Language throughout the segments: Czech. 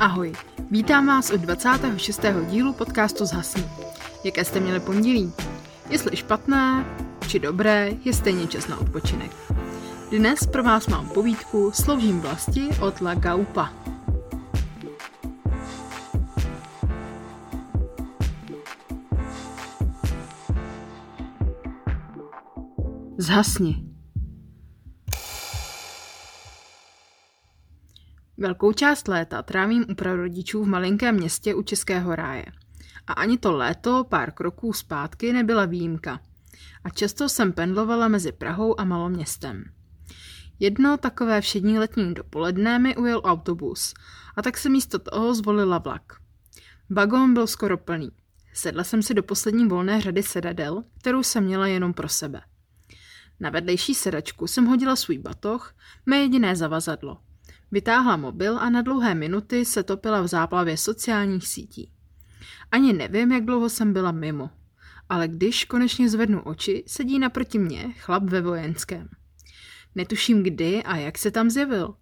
Ahoj, vítám vás u 26. dílu podcastu Zhasni. Jaké jste měli pondělí? Jestli špatné či dobré, je stejně čas na odpočinek. Dnes pro vás mám povídku Sloužím vlasti od La Gaupa. Zhasni. Velkou část léta trávím u prarodičů v malinkém městě u Českého ráje. A ani to léto, pár kroků zpátky, nebyla výjimka. A často jsem pendlovala mezi Prahou a maloměstem. Jedno takové všední letní dopoledne mi ujel autobus a tak se místo toho zvolila vlak. Vagón byl skoro plný. Sedla jsem si do poslední volné řady sedadel, kterou jsem měla jenom pro sebe. Na vedlejší sedačku jsem hodila svůj batoh, mé jediné zavazadlo – Vytáhla mobil a na dlouhé minuty se topila v záplavě sociálních sítí. Ani nevím, jak dlouho jsem byla mimo, ale když konečně zvednu oči, sedí naproti mně chlap ve vojenském. Netuším kdy a jak se tam zjevil.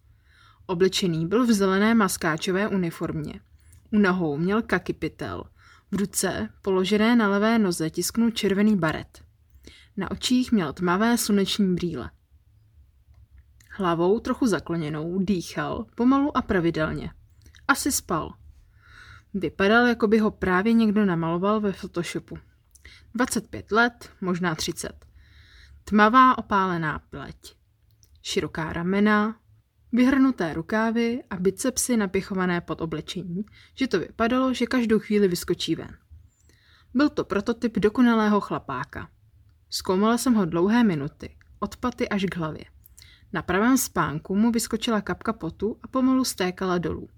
Oblečený byl v zelené maskáčové uniformě. U nohou měl kakypitel. V ruce, položené na levé noze, tisknul červený baret. Na očích měl tmavé sluneční brýle. Hlavou trochu zakloněnou dýchal, pomalu a pravidelně. Asi spal. Vypadal, jako by ho právě někdo namaloval ve Photoshopu. 25 let, možná 30. Tmavá opálená pleť. Široká ramena, vyhrnuté rukávy a bicepsy napichované pod oblečení, že to vypadalo, že každou chvíli vyskočí ven. Byl to prototyp dokonalého chlapáka. Zkoumala jsem ho dlouhé minuty, od paty až k hlavě. Na pravém spánku mu vyskočila kapka potu a pomalu stékala dolů.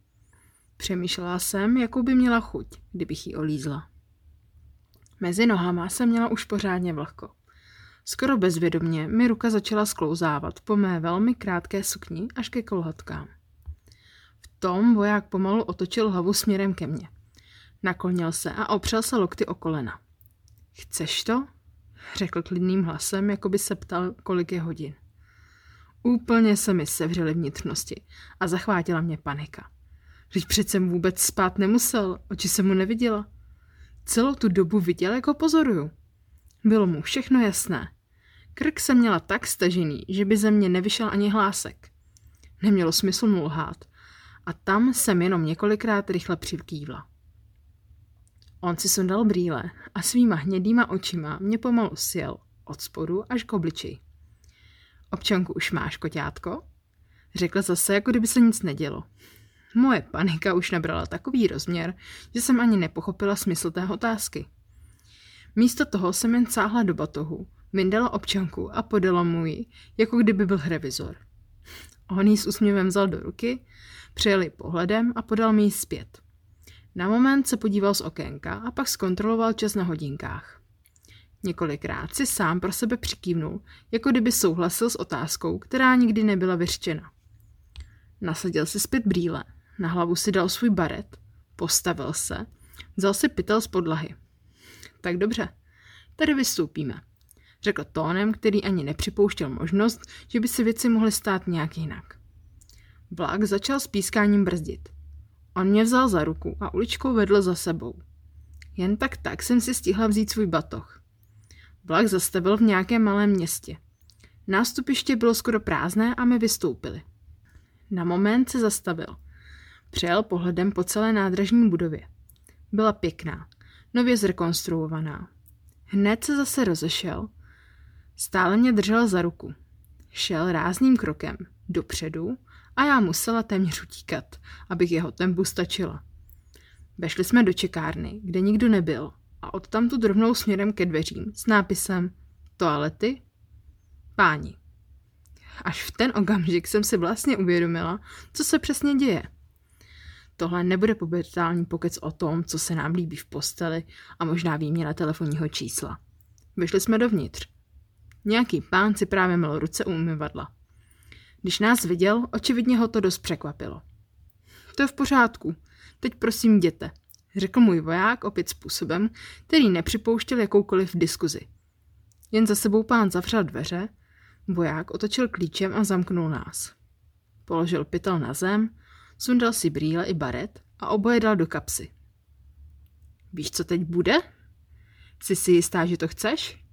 Přemýšlela jsem, jakou by měla chuť, kdybych ji olízla. Mezi nohama jsem měla už pořádně vlhko. Skoro bezvědomně mi ruka začala sklouzávat po mé velmi krátké sukni až ke kolhatkám. V tom voják pomalu otočil hlavu směrem ke mně. Naklonil se a opřel se lokty o kolena. Chceš to? Řekl klidným hlasem, jako by se ptal, kolik je hodin. Úplně se mi sevřely vnitřnosti a zachvátila mě panika. Vždyť přece vůbec spát nemusel, oči se mu neviděla. Celou tu dobu viděl, jak ho pozoruju. Bylo mu všechno jasné. Krk se měla tak stažený, že by ze mě nevyšel ani hlásek. Nemělo smysl mu lhát. A tam jsem jenom několikrát rychle přivkývla. On si sundal brýle a svýma hnědýma očima mě pomalu sjel od spodu až k obličeji. Občanku už máš, koťátko? Řekl zase, jako kdyby se nic nedělo. Moje panika už nabrala takový rozměr, že jsem ani nepochopila smysl té otázky. Místo toho jsem jen sáhla do batohu, vyndala občanku a podala mu ji, jako kdyby byl revizor. On ji s úsměvem vzal do ruky, přijel pohledem a podal mi ji zpět. Na moment se podíval z okénka a pak zkontroloval čas na hodinkách. Několikrát si sám pro sebe přikývnul, jako kdyby souhlasil s otázkou, která nikdy nebyla vyřčena. Nasadil si zpět brýle, na hlavu si dal svůj baret, postavil se, vzal si pytel z podlahy. Tak dobře, tady vystoupíme, řekl tónem, který ani nepřipouštěl možnost, že by se věci mohly stát nějak jinak. Vlak začal s pískáním brzdit. On mě vzal za ruku a uličkou vedl za sebou. Jen tak tak jsem si stihla vzít svůj batoh. Vlak zastavil v nějakém malém městě. Nástupiště bylo skoro prázdné a my vystoupili. Na moment se zastavil. Přejel pohledem po celé nádražní budově. Byla pěkná, nově zrekonstruovaná. Hned se zase rozešel. Stále mě držel za ruku. Šel rázným krokem dopředu a já musela téměř utíkat, abych jeho tempu stačila. Vešli jsme do čekárny, kde nikdo nebyl a odtamtud rovnou směrem ke dveřím s nápisem Toalety? Páni. Až v ten okamžik jsem si vlastně uvědomila, co se přesně děje. Tohle nebude pubertální pokec o tom, co se nám líbí v posteli a možná výměna telefonního čísla. Vyšli jsme dovnitř. Nějaký pán si právě měl ruce u umyvadla. Když nás viděl, očividně ho to dost překvapilo. To je v pořádku. Teď prosím jděte řekl můj voják opět způsobem, který nepřipouštěl jakoukoliv diskuzi. Jen za sebou pán zavřel dveře, voják otočil klíčem a zamknul nás. Položil pytel na zem, sundal si brýle i baret a oboje dal do kapsy. Víš, co teď bude? Jsi si jistá, že to chceš?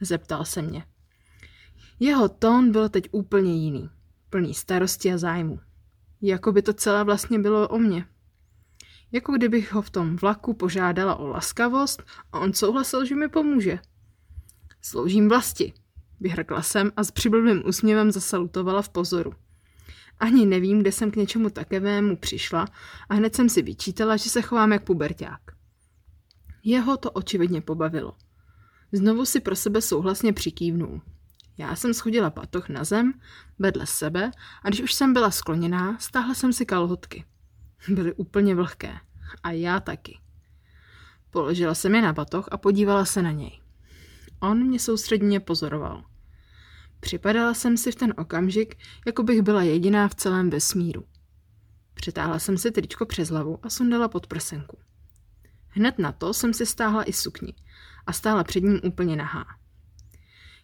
Zeptal se mě. Jeho tón byl teď úplně jiný, plný starosti a zájmu. Jako by to celé vlastně bylo o mně. Jako kdybych ho v tom vlaku požádala o laskavost a on souhlasil, že mi pomůže. Sloužím vlasti, vyhrkla jsem a s přiblbým úsměvem zasalutovala v pozoru. Ani nevím, kde jsem k něčemu takovému přišla a hned jsem si vyčítala, že se chovám jak puberták. Jeho to očividně pobavilo. Znovu si pro sebe souhlasně přikývnul. Já jsem schodila patoch na zem, vedle sebe a když už jsem byla skloněná, stáhla jsem si kalhotky. Byly úplně vlhké. A já taky. Položila jsem je na batoh a podívala se na něj. On mě soustředně pozoroval. Připadala jsem si v ten okamžik, jako bych byla jediná v celém vesmíru. Přetáhla jsem si tričko přes hlavu a sundala pod prsenku. Hned na to jsem si stáhla i sukni a stála před ním úplně nahá.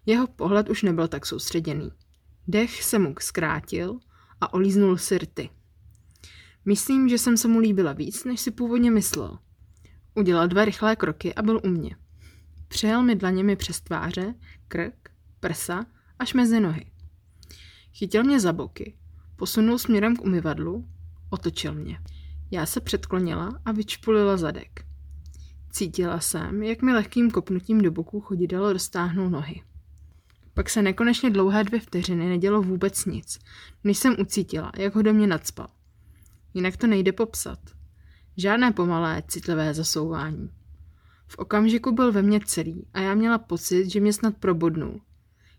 Jeho pohled už nebyl tak soustředěný. Dech se mu zkrátil a olíznul si rty. Myslím, že jsem se mu líbila víc, než si původně myslel. Udělal dva rychlé kroky a byl u mě. Přejel mi dlaněmi přes tváře, krk, prsa, až mezi nohy. Chytil mě za boky, posunul směrem k umyvadlu, otočil mě. Já se předklonila a vyčpulila zadek. Cítila jsem, jak mi lehkým kopnutím do boku chodidel roztáhnul nohy. Pak se nekonečně dlouhé dvě vteřiny nedělo vůbec nic, než jsem ucítila, jak ho do mě nadspal. Jinak to nejde popsat. Žádné pomalé, citlivé zasouvání. V okamžiku byl ve mně celý a já měla pocit, že mě snad probodnul.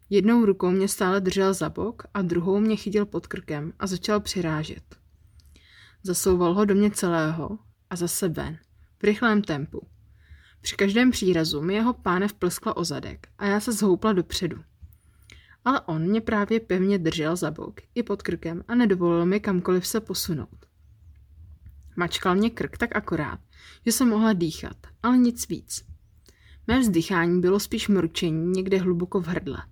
Jednou rukou mě stále držel za bok a druhou mě chytil pod krkem a začal přirážet. Zasouval ho do mě celého a zase ven, v rychlém tempu. Při každém přírazu mi jeho pánev plskla o zadek a já se zhoupla dopředu. Ale on mě právě pevně držel za bok i pod krkem a nedovolil mi kamkoliv se posunout. Mačkal mě krk tak akorát, že jsem mohla dýchat, ale nic víc. Mé vzdychání bylo spíš mručení někde hluboko v hrdle.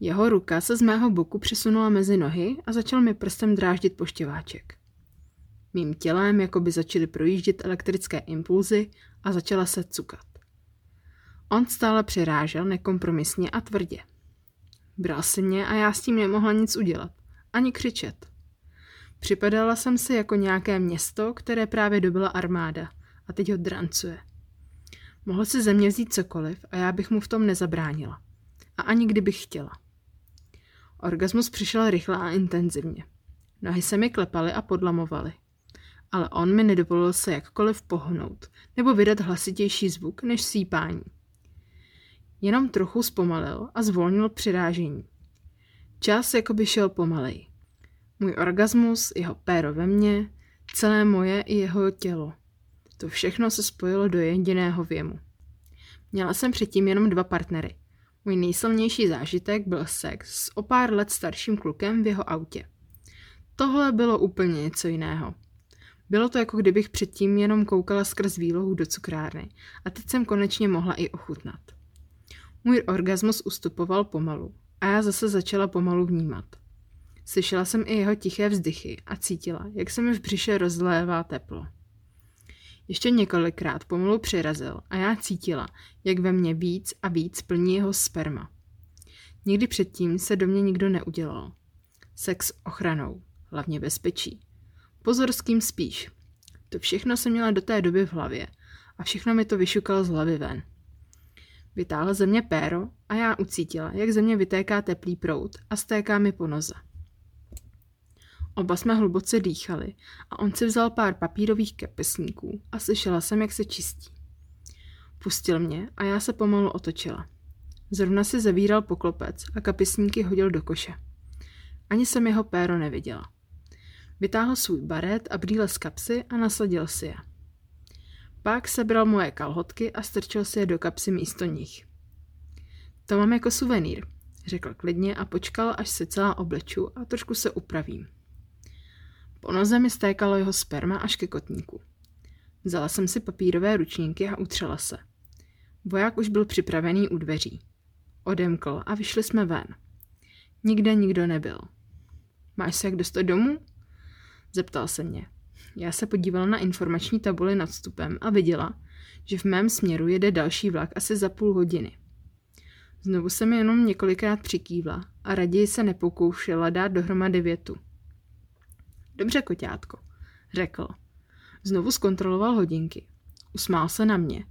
Jeho ruka se z mého boku přesunula mezi nohy a začal mi prstem dráždit poštěváček. Mým tělem jako by začaly projíždět elektrické impulzy a začala se cukat. On stále přirážel nekompromisně a tvrdě. Bral si mě a já s tím nemohla nic udělat, ani křičet. Připadala jsem si jako nějaké město, které právě dobila armáda a teď ho drancuje. Mohl si ze mě vzít cokoliv a já bych mu v tom nezabránila. A ani kdybych chtěla. Orgasmus přišel rychle a intenzivně. Nohy se mi klepaly a podlamovaly. Ale on mi nedovolil se jakkoliv pohnout nebo vydat hlasitější zvuk než sípání. Jenom trochu zpomalil a zvolnil přirážení. Čas jako by šel pomalej. Můj orgasmus, jeho péro ve mně, celé moje i jeho tělo. To všechno se spojilo do jediného věmu. Měla jsem předtím jenom dva partnery. Můj nejsilnější zážitek byl sex s o pár let starším klukem v jeho autě. Tohle bylo úplně něco jiného. Bylo to jako kdybych předtím jenom koukala skrz výlohu do cukrárny a teď jsem konečně mohla i ochutnat. Můj orgasmus ustupoval pomalu a já zase začala pomalu vnímat. Slyšela jsem i jeho tiché vzdychy a cítila, jak se mi v břiše rozlévá teplo. Ještě několikrát pomalu přirazil a já cítila, jak ve mně víc a víc plní jeho sperma. Nikdy předtím se do mě nikdo neudělal. Sex ochranou, hlavně bezpečí. Pozor s kým spíš. To všechno jsem měla do té doby v hlavě a všechno mi to vyšukalo z hlavy ven. Vytáhl ze mě péro a já ucítila, jak ze mě vytéká teplý prout a stéká mi po noze. Oba jsme hluboce dýchali a on si vzal pár papírových kapesníků a slyšela jsem, jak se čistí. Pustil mě a já se pomalu otočila. Zrovna si zavíral poklopec a kapesníky hodil do koše. Ani jsem jeho péro neviděla. Vytáhl svůj baret a brýle z kapsy a nasadil si je. Pak sebral moje kalhotky a strčil si je do kapsy místo nich. To mám jako suvenýr, řekl klidně a počkal, až se celá obleču a trošku se upravím. Po noze mi stékalo jeho sperma až ke kotníku. Vzala jsem si papírové ručníky a utřela se. Voják už byl připravený u dveří. Odemkl a vyšli jsme ven. Nikde nikdo nebyl. Máš se jak dostat domů? Zeptal se mě. Já se podívala na informační tabuli nad vstupem a viděla, že v mém směru jede další vlak asi za půl hodiny. Znovu jsem jenom několikrát přikývla a raději se nepokoušela dát dohromady větu. Dobře, koťátko, řekl. Znovu zkontroloval hodinky. Usmál se na mě.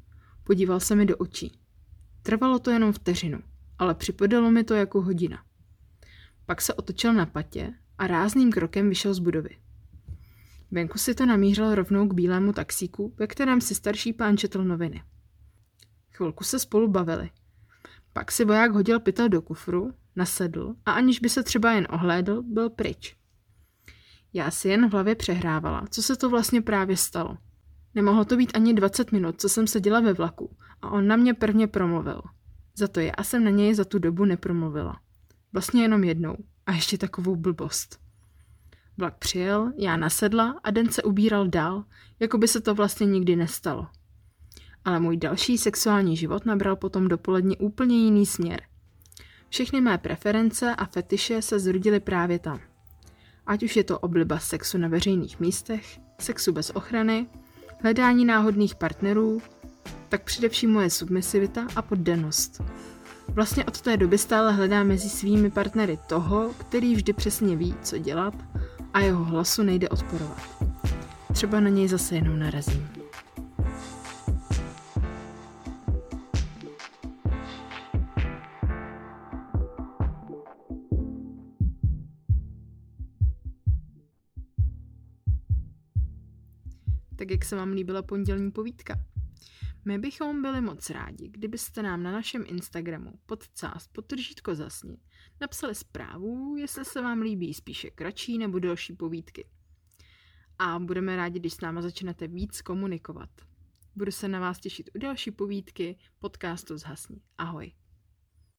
Podíval se mi do očí. Trvalo to jenom vteřinu, ale připadalo mi to jako hodina. Pak se otočil na patě a rázným krokem vyšel z budovy. Venku si to namířil rovnou k bílému taxíku, ve kterém si starší pán četl noviny. Chvilku se spolu bavili. Pak si voják hodil pytel do kufru, nasedl a aniž by se třeba jen ohlédl, byl pryč. Já si jen v hlavě přehrávala, co se to vlastně právě stalo. Nemohlo to být ani 20 minut, co jsem seděla ve vlaku a on na mě prvně promluvil. Za to já jsem na něj za tu dobu nepromluvila. Vlastně jenom jednou. A ještě takovou blbost. Vlak přijel, já nasedla a den se ubíral dál, jako by se to vlastně nikdy nestalo. Ale můj další sexuální život nabral potom dopoledne úplně jiný směr. Všechny mé preference a fetiše se zrodily právě tam. Ať už je to obliba sexu na veřejných místech, sexu bez ochrany, hledání náhodných partnerů, tak především moje submisivita a poddanost. Vlastně od té doby stále hledám mezi svými partnery toho, který vždy přesně ví, co dělat a jeho hlasu nejde odporovat. Třeba na něj zase jenom narazím. Tak jak se vám líbila pondělní povídka? My bychom byli moc rádi, kdybyste nám na našem Instagramu pod cás potržítko zasni napsali zprávu, jestli se vám líbí spíše kratší nebo delší povídky. A budeme rádi, když s náma začnete víc komunikovat. Budu se na vás těšit u další povídky podcastu Zhasni. Ahoj.